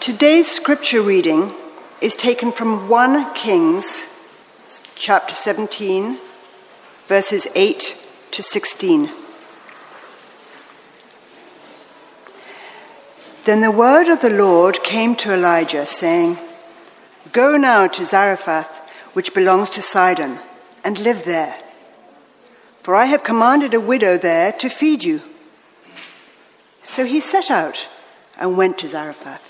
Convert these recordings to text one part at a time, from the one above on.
Today's scripture reading is taken from 1 Kings chapter 17, verses 8 to 16. Then the word of the Lord came to Elijah, saying, Go now to Zarephath, which belongs to Sidon, and live there. For I have commanded a widow there to feed you. So he set out and went to Zarephath.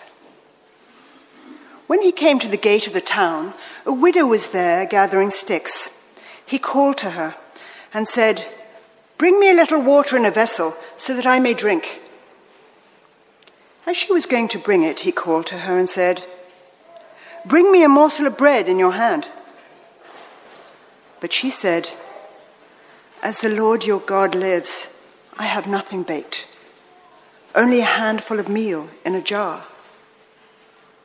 When he came to the gate of the town, a widow was there gathering sticks. He called to her and said, Bring me a little water in a vessel so that I may drink. As she was going to bring it, he called to her and said, Bring me a morsel of bread in your hand. But she said, As the Lord your God lives, I have nothing baked, only a handful of meal in a jar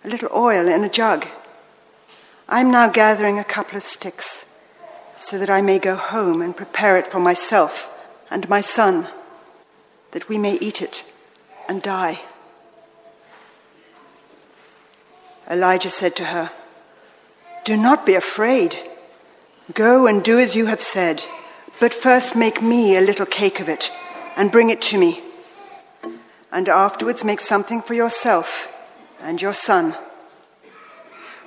a little oil in a jug. I'm now gathering a couple of sticks so that I may go home and prepare it for myself and my son, that we may eat it and die. Elijah said to her, Do not be afraid. Go and do as you have said, but first make me a little cake of it and bring it to me. And afterwards make something for yourself and your son.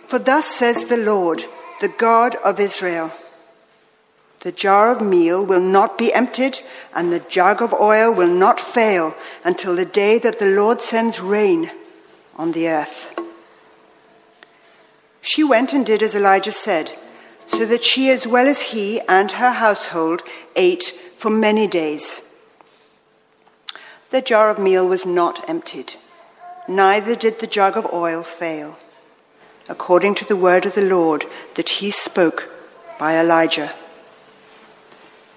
For thus says the Lord, the God of Israel The jar of meal will not be emptied, and the jug of oil will not fail until the day that the Lord sends rain on the earth. She went and did as Elijah said, so that she, as well as he and her household, ate for many days. The jar of meal was not emptied neither did the jug of oil fail, according to the word of the Lord that he spoke by Elijah.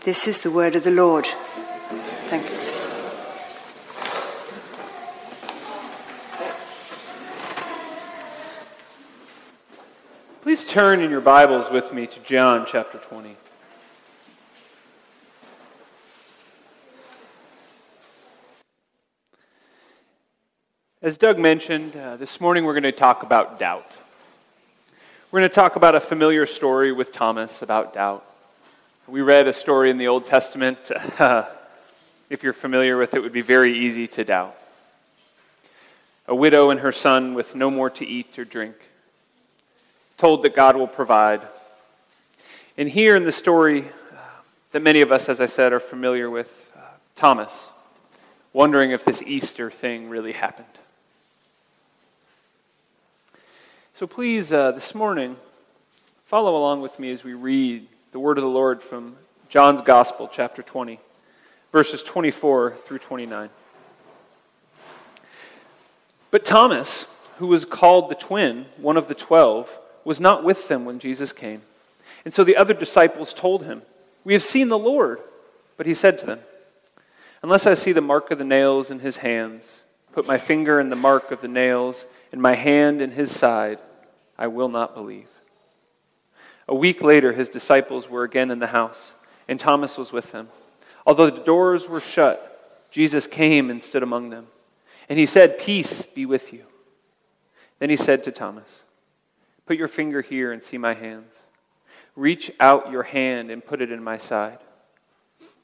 This is the word of the Lord. Thank you. Please turn in your Bibles with me to John chapter 20. As Doug mentioned, uh, this morning we're going to talk about doubt. We're going to talk about a familiar story with Thomas about doubt. We read a story in the Old Testament. Uh, if you're familiar with it, it would be very easy to doubt. A widow and her son with no more to eat or drink, told that God will provide. And here in the story uh, that many of us, as I said, are familiar with, uh, Thomas, wondering if this Easter thing really happened. So please, uh, this morning, follow along with me as we read the word of the Lord from John's Gospel, chapter 20, verses 24 through 29. But Thomas, who was called the twin, one of the twelve, was not with them when Jesus came. And so the other disciples told him, We have seen the Lord. But he said to them, Unless I see the mark of the nails in his hands, put my finger in the mark of the nails, and my hand in his side, I will not believe. A week later, his disciples were again in the house, and Thomas was with them. Although the doors were shut, Jesus came and stood among them. And he said, Peace be with you. Then he said to Thomas, Put your finger here and see my hands. Reach out your hand and put it in my side.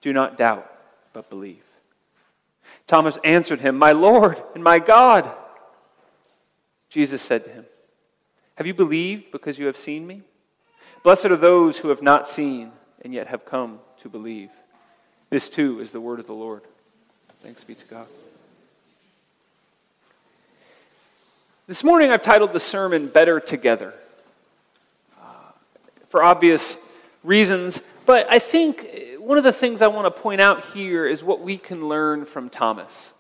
Do not doubt, but believe. Thomas answered him, My Lord and my God. Jesus said to him, have you believed because you have seen me? Blessed are those who have not seen and yet have come to believe. This too is the word of the Lord. Thanks be to God. This morning I've titled the sermon Better Together uh, for obvious reasons, but I think one of the things I want to point out here is what we can learn from Thomas.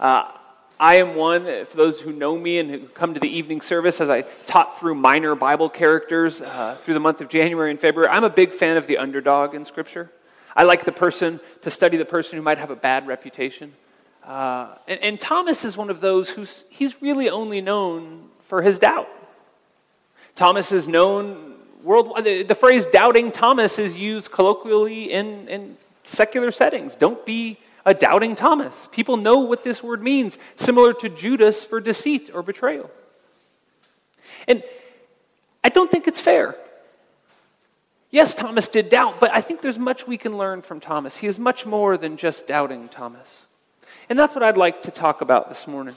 Uh, I am one, for those who know me and who come to the evening service, as I taught through minor Bible characters uh, through the month of January and February, I'm a big fan of the underdog in Scripture. I like the person, to study the person who might have a bad reputation. Uh, and, and Thomas is one of those who's he's really only known for his doubt. Thomas is known worldwide. The, the phrase doubting Thomas is used colloquially in, in secular settings. Don't be a doubting Thomas. People know what this word means, similar to Judas for deceit or betrayal. And I don't think it's fair. Yes, Thomas did doubt, but I think there's much we can learn from Thomas. He is much more than just doubting Thomas. And that's what I'd like to talk about this morning.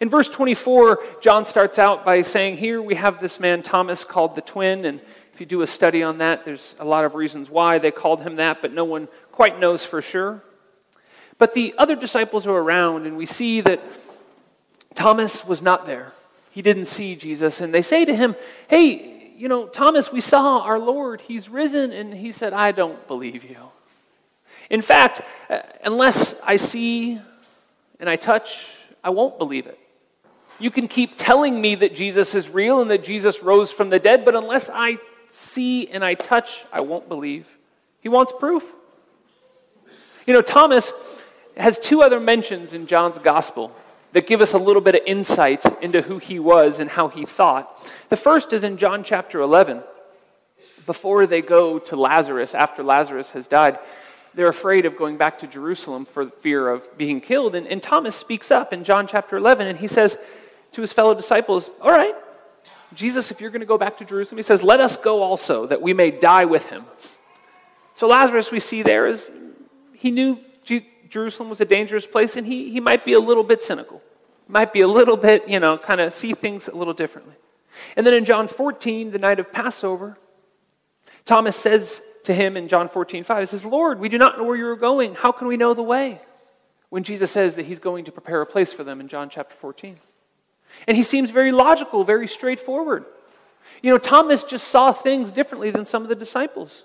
In verse 24, John starts out by saying, Here we have this man, Thomas, called the twin. And if you do a study on that, there's a lot of reasons why they called him that, but no one quite knows for sure. But the other disciples are around, and we see that Thomas was not there. He didn't see Jesus. And they say to him, Hey, you know, Thomas, we saw our Lord. He's risen. And he said, I don't believe you. In fact, uh, unless I see and I touch, I won't believe it. You can keep telling me that Jesus is real and that Jesus rose from the dead, but unless I see and I touch, I won't believe. He wants proof. You know, Thomas has two other mentions in John's gospel that give us a little bit of insight into who he was and how he thought. The first is in John chapter 11. Before they go to Lazarus, after Lazarus has died, they're afraid of going back to Jerusalem for fear of being killed. And, and Thomas speaks up in John chapter 11 and he says to his fellow disciples, All right, Jesus, if you're going to go back to Jerusalem, he says, Let us go also, that we may die with him. So Lazarus, we see there, is he knew Jerusalem was a dangerous place, and he, he might be a little bit cynical. Might be a little bit, you know, kind of see things a little differently. And then in John 14, the night of Passover, Thomas says to him in John 14, 5, he says, Lord, we do not know where you're going. How can we know the way? When Jesus says that he's going to prepare a place for them in John chapter 14. And he seems very logical, very straightforward. You know, Thomas just saw things differently than some of the disciples.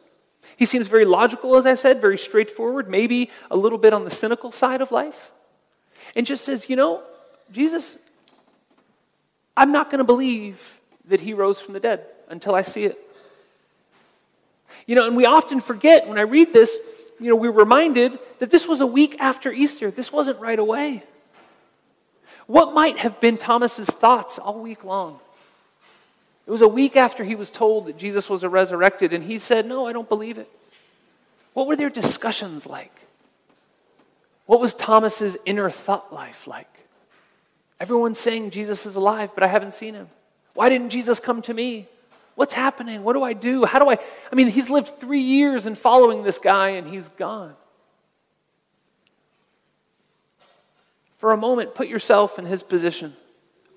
He seems very logical, as I said, very straightforward, maybe a little bit on the cynical side of life. And just says, you know, Jesus, I'm not going to believe that he rose from the dead until I see it. You know, and we often forget when I read this, you know, we're reminded that this was a week after Easter. This wasn't right away. What might have been Thomas's thoughts all week long? It was a week after he was told that Jesus was resurrected, and he said, No, I don't believe it. What were their discussions like? What was Thomas's inner thought life like? Everyone's saying Jesus is alive, but I haven't seen him. Why didn't Jesus come to me? What's happening? What do I do? How do I? I mean, he's lived three years in following this guy, and he's gone. For a moment, put yourself in his position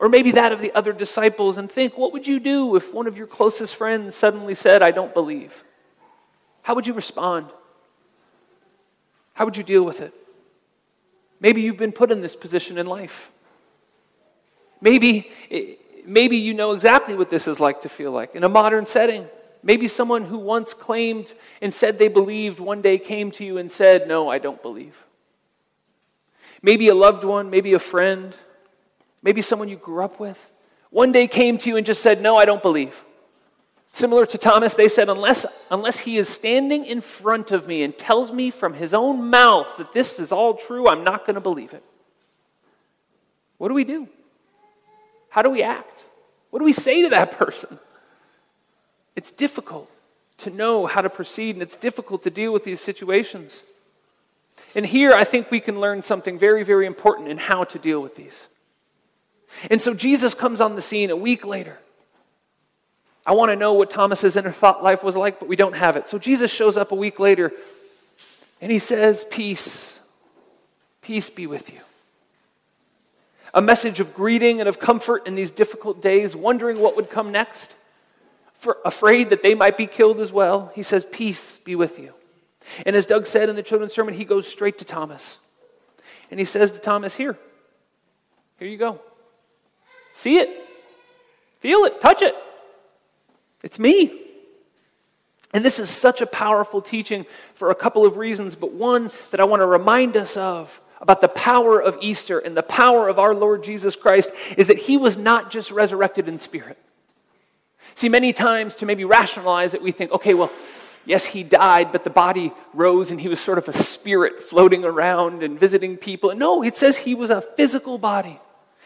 or maybe that of the other disciples, and think, what would you do if one of your closest friends suddenly said, I don't believe? How would you respond? How would you deal with it? Maybe you've been put in this position in life. Maybe, eh, maybe you know exactly what this is like to feel like in a modern setting. Maybe someone who once claimed and said they believed one day came to you and said, No, I don't believe. Maybe a loved one, maybe a friend, maybe someone you grew up with, one day came to you and just said, No, I don't believe. Similar to Thomas, they said, unless, unless he is standing in front of me and tells me from his own mouth that this is all true, I'm not going to believe it. What do we do? How do we act? What do we say to that person? It's difficult to know how to proceed, and it's difficult to deal with these situations. And here, I think we can learn something very, very important in how to deal with these. And so Jesus comes on the scene a week later. I want to know what Thomas's inner thought life was like, but we don't have it. So Jesus shows up a week later and he says, Peace, peace be with you. A message of greeting and of comfort in these difficult days, wondering what would come next, afraid that they might be killed as well. He says, Peace be with you. And as Doug said in the children's sermon, he goes straight to Thomas. And he says to Thomas, Here, here you go. See it, feel it, touch it. It's me. And this is such a powerful teaching for a couple of reasons, but one that I want to remind us of about the power of Easter and the power of our Lord Jesus Christ is that he was not just resurrected in spirit. See, many times to maybe rationalize it, we think, okay, well, yes, he died, but the body rose and he was sort of a spirit floating around and visiting people. No, it says he was a physical body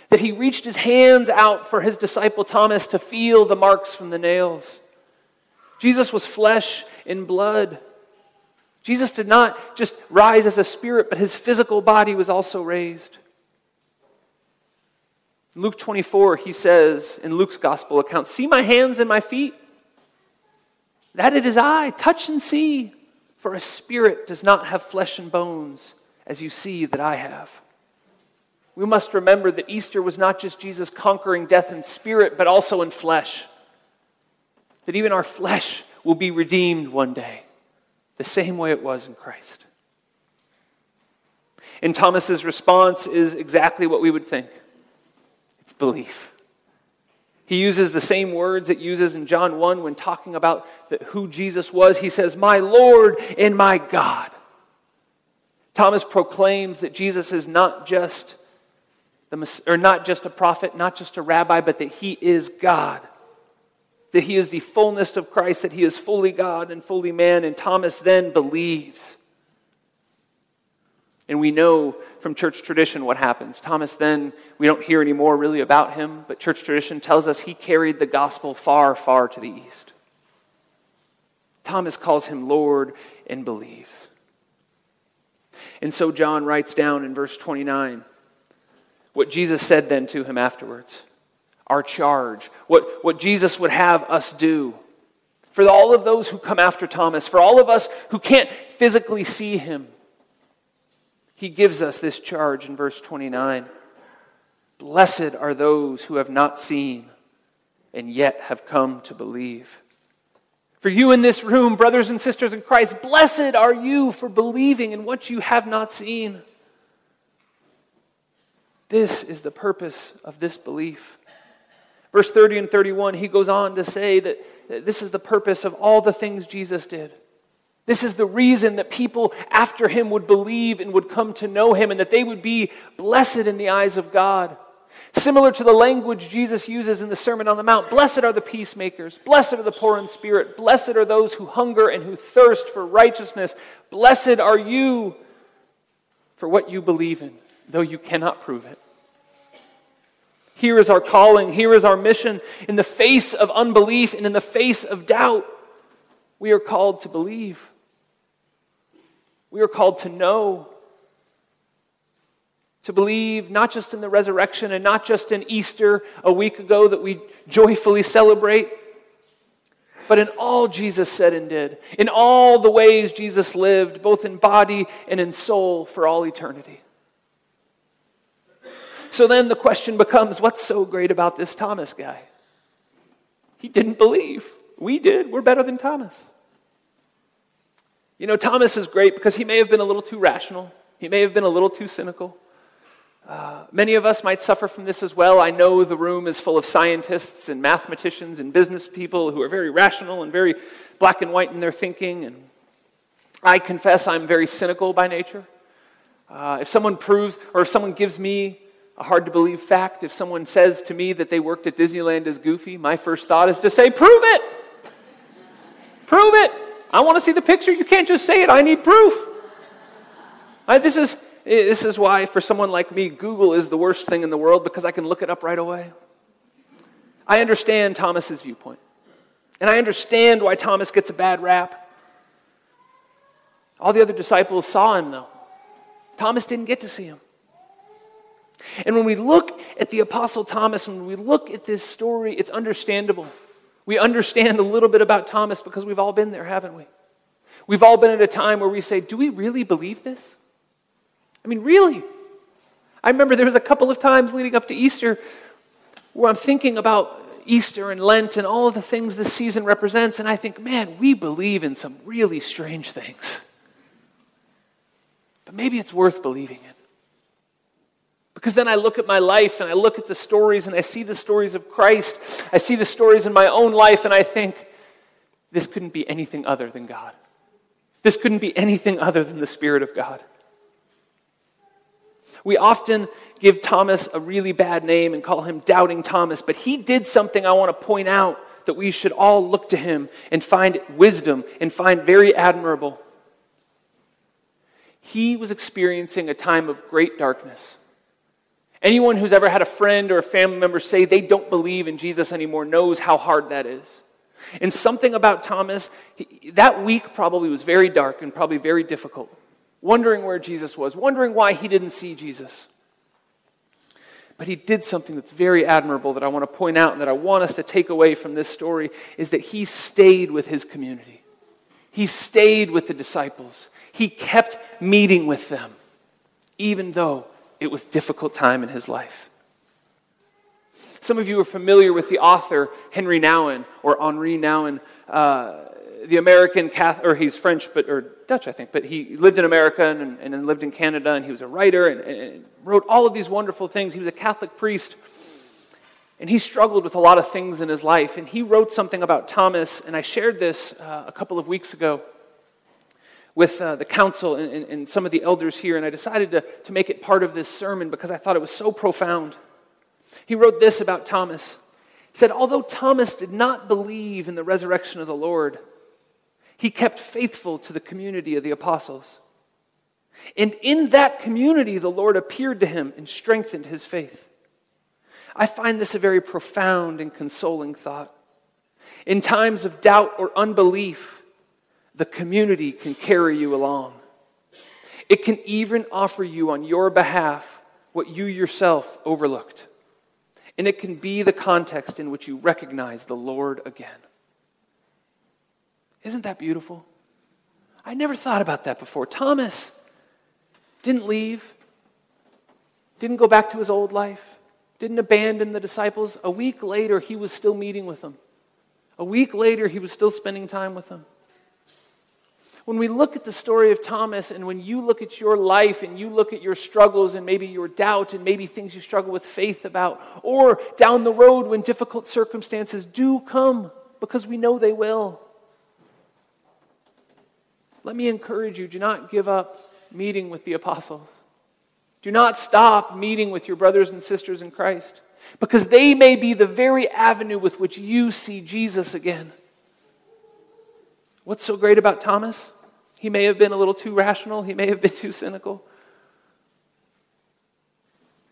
that he reached his hands out for his disciple Thomas to feel the marks from the nails. Jesus was flesh and blood. Jesus did not just rise as a spirit, but his physical body was also raised. In Luke 24, he says in Luke's gospel account, See my hands and my feet? That it is I. Touch and see. For a spirit does not have flesh and bones, as you see that I have. We must remember that Easter was not just Jesus conquering death in spirit, but also in flesh. That even our flesh will be redeemed one day, the same way it was in Christ. And Thomas's response is exactly what we would think it's belief. He uses the same words it uses in John 1 when talking about the, who Jesus was. He says, My Lord and my God. Thomas proclaims that Jesus is not just the, or not just a prophet, not just a rabbi, but that he is God. That he is the fullness of Christ, that he is fully God and fully man. And Thomas then believes. And we know from church tradition what happens. Thomas then, we don't hear any more really about him, but church tradition tells us he carried the gospel far, far to the east. Thomas calls him Lord and believes. And so John writes down in verse 29 what Jesus said then to him afterwards, our charge, what, what Jesus would have us do. For all of those who come after Thomas, for all of us who can't physically see him, he gives us this charge in verse 29 Blessed are those who have not seen and yet have come to believe. For you in this room, brothers and sisters in Christ, blessed are you for believing in what you have not seen. This is the purpose of this belief. Verse 30 and 31, he goes on to say that this is the purpose of all the things Jesus did. This is the reason that people after him would believe and would come to know him and that they would be blessed in the eyes of God. Similar to the language Jesus uses in the Sermon on the Mount Blessed are the peacemakers, blessed are the poor in spirit, blessed are those who hunger and who thirst for righteousness. Blessed are you for what you believe in, though you cannot prove it. Here is our calling, here is our mission. In the face of unbelief and in the face of doubt, we are called to believe. We are called to know, to believe not just in the resurrection and not just in Easter a week ago that we joyfully celebrate, but in all Jesus said and did, in all the ways Jesus lived, both in body and in soul for all eternity. So then the question becomes what's so great about this Thomas guy? He didn't believe. We did. We're better than Thomas. You know, Thomas is great because he may have been a little too rational, he may have been a little too cynical. Uh, many of us might suffer from this as well. I know the room is full of scientists and mathematicians and business people who are very rational and very black and white in their thinking. And I confess I'm very cynical by nature. Uh, if someone proves or if someone gives me a hard to believe fact, if someone says to me that they worked at Disneyland as Goofy, my first thought is to say, Prove it! Prove it! I want to see the picture. You can't just say it. I need proof. I, this, is, this is why, for someone like me, Google is the worst thing in the world because I can look it up right away. I understand Thomas's viewpoint. And I understand why Thomas gets a bad rap. All the other disciples saw him, though. Thomas didn't get to see him. And when we look at the Apostle Thomas, when we look at this story, it's understandable. We understand a little bit about Thomas because we've all been there, haven't we? We've all been at a time where we say, Do we really believe this? I mean, really? I remember there was a couple of times leading up to Easter where I'm thinking about Easter and Lent and all of the things this season represents, and I think, man, we believe in some really strange things. But maybe it's worth believing in. Because then I look at my life and I look at the stories and I see the stories of Christ. I see the stories in my own life and I think, this couldn't be anything other than God. This couldn't be anything other than the Spirit of God. We often give Thomas a really bad name and call him Doubting Thomas, but he did something I want to point out that we should all look to him and find wisdom and find very admirable. He was experiencing a time of great darkness. Anyone who's ever had a friend or a family member say they don't believe in Jesus anymore knows how hard that is. And something about Thomas, he, that week probably was very dark and probably very difficult. Wondering where Jesus was, wondering why he didn't see Jesus. But he did something that's very admirable that I want to point out and that I want us to take away from this story is that he stayed with his community. He stayed with the disciples. He kept meeting with them, even though it was difficult time in his life. Some of you are familiar with the author Henry Nouwen or Henri Nouwen, uh, the American Catholic, or he's French, but or Dutch, I think, but he lived in America and, and then lived in Canada, and he was a writer and, and wrote all of these wonderful things. He was a Catholic priest, and he struggled with a lot of things in his life. And he wrote something about Thomas, and I shared this uh, a couple of weeks ago with uh, the council and, and, and, some of the elders here, and I decided to, to make it part of this sermon because I thought it was so profound. He wrote this about Thomas. He said, Although Thomas did not believe in the resurrection of the Lord, he kept faithful to the community of the apostles. And in that community, the Lord appeared to him and strengthened his faith. I find this a very profound and consoling thought. In times of doubt or unbelief, the community can carry you along. It can even offer you on your behalf what you yourself overlooked. And it can be the context in which you recognize the Lord again. Isn't that beautiful? I never thought about that before. Thomas didn't leave, didn't go back to his old life, didn't abandon the disciples. A week later, he was still meeting with them. A week later, he was still spending time with them when we look at the story of Thomas and when you look at your life and you look at your struggles and maybe your doubt and maybe things you struggle with faith about, or down the road when difficult circumstances do come, because we know they will. Let me encourage you do not give up meeting with the apostles. Do not stop meeting with your brothers and sisters in Christ because they may be the very avenue with which you see Jesus again. What's so great about Thomas? He may have been a little too rational, he may have been too cynical.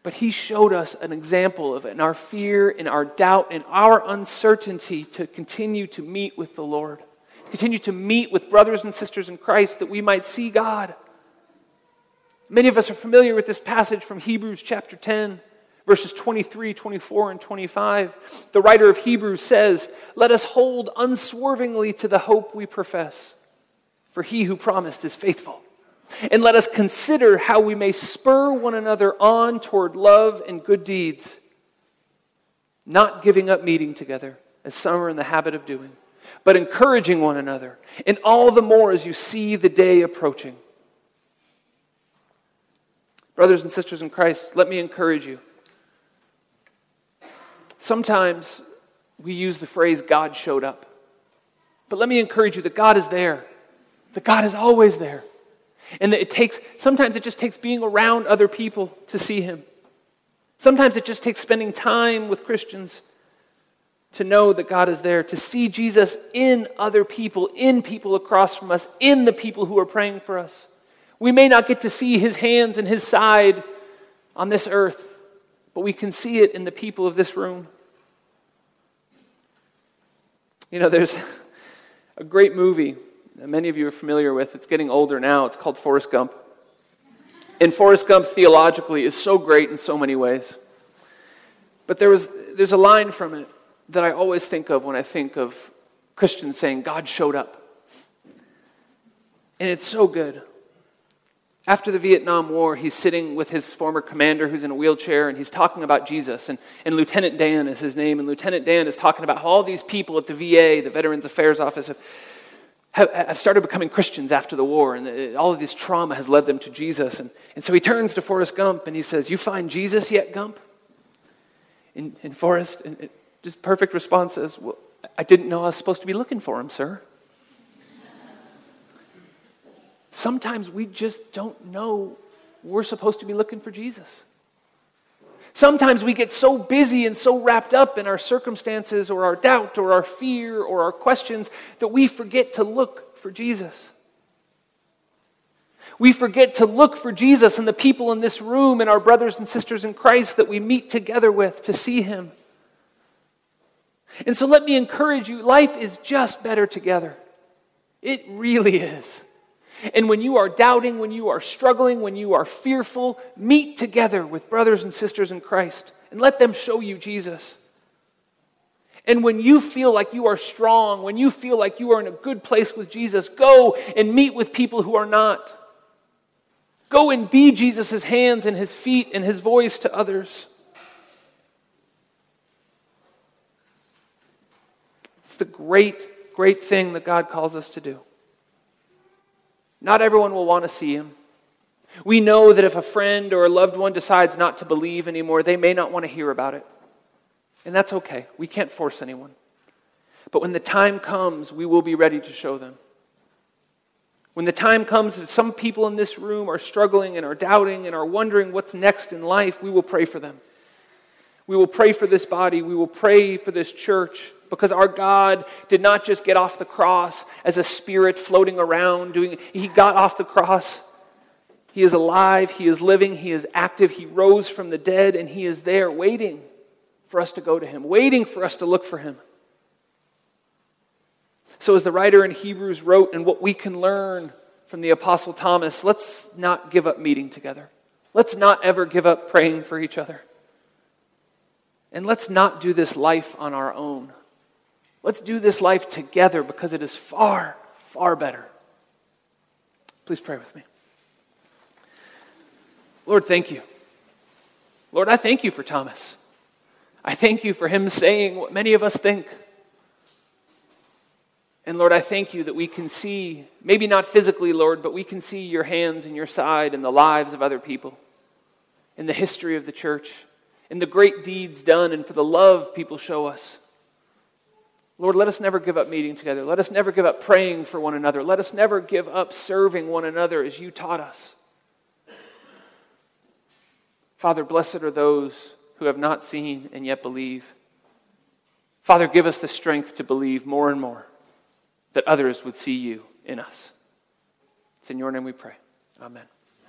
But he showed us an example of it in our fear, in our doubt, in our uncertainty to continue to meet with the Lord, continue to meet with brothers and sisters in Christ that we might see God. Many of us are familiar with this passage from Hebrews chapter 10, verses 23, 24, and 25. The writer of Hebrews says, Let us hold unswervingly to the hope we profess for he who promised is faithful. And let us consider how we may spur one another on toward love and good deeds, not giving up meeting together, as some are in the habit of doing, but encouraging one another, and all the more as you see the day approaching. Brothers and sisters in Christ, let me encourage you. Sometimes we use the phrase, God showed up. But let me encourage you that God is there that God is always there. And that it takes, sometimes it just takes being around other people to see Him. Sometimes it just takes spending time with Christians to know that God is there, to see Jesus in other people, in people across from us, in the people who are praying for us. We may not get to see His hands and His side on this earth, but we can see it in the people of this room. You know, there's a great movie many of you are familiar with. It's getting older now. It's called Forrest Gump. And Forrest Gump theologically is so great in so many ways. But there was, there's a line from it that I always think of when I think of Christians saying, God showed up. And it's so good. After the Vietnam War, he's sitting with his former commander who's in a wheelchair, and he's talking about Jesus. And, and Lieutenant Dan is his name. And Lieutenant Dan is talking about how all these people at the VA, the Veterans Affairs Office, have, have started becoming Christians after the war, and uh, all of this trauma has led them to Jesus. And, and so he turns to Forrest Gump and he says, You find Jesus yet, Gump? And, and Forrest, and just perfect response says, Well, I didn't know I was supposed to be looking for him, sir. Sometimes we just don't know we're supposed to be looking for Jesus. Sometimes we get so busy and so wrapped up in our circumstances or our doubt or our fear or our questions that we forget to look for Jesus. We forget to look for Jesus and the people in this room and our brothers and sisters in Christ that we meet together with to see Him. And so let me encourage you life is just better together. It really is. And when you are doubting, when you are struggling, when you are fearful, meet together with brothers and sisters in Christ and let them show you Jesus. And when you feel like you are strong, when you feel like you are in a good place with Jesus, go and meet with people who are not. Go and be Jesus' hands and his feet and his voice to others. It's the great, great thing that God calls us to do. Not everyone will want to see him. We know that if a friend or a loved one decides not to believe anymore, they may not want to hear about it. And that's okay. We can't force anyone. But when the time comes, we will be ready to show them. When the time comes that some people in this room are struggling and are doubting and are wondering what's next in life, we will pray for them. We will pray for this body. We will pray for this church because our God did not just get off the cross as a spirit floating around doing he got off the cross. He is alive, he is living, he is active, he rose from the dead and he is there waiting for us to go to him, waiting for us to look for him. So, as the writer in Hebrews wrote, and what we can learn from the Apostle Thomas, let's not give up meeting together. Let's not ever give up praying for each other. And let's not do this life on our own. Let's do this life together because it is far, far better. Please pray with me. Lord, thank you. Lord, I thank you for Thomas. I thank you for him saying what many of us think. And Lord, I thank you that we can see, maybe not physically, Lord, but we can see your hands and your side in the lives of other people, in the history of the church, in the great deeds done, and for the love people show us. Lord, let us never give up meeting together. Let us never give up praying for one another. Let us never give up serving one another as you taught us. Father, blessed are those who have not seen and yet believe. Father, give us the strength to believe more and more that others would see you in us. It's in your name we pray. Amen.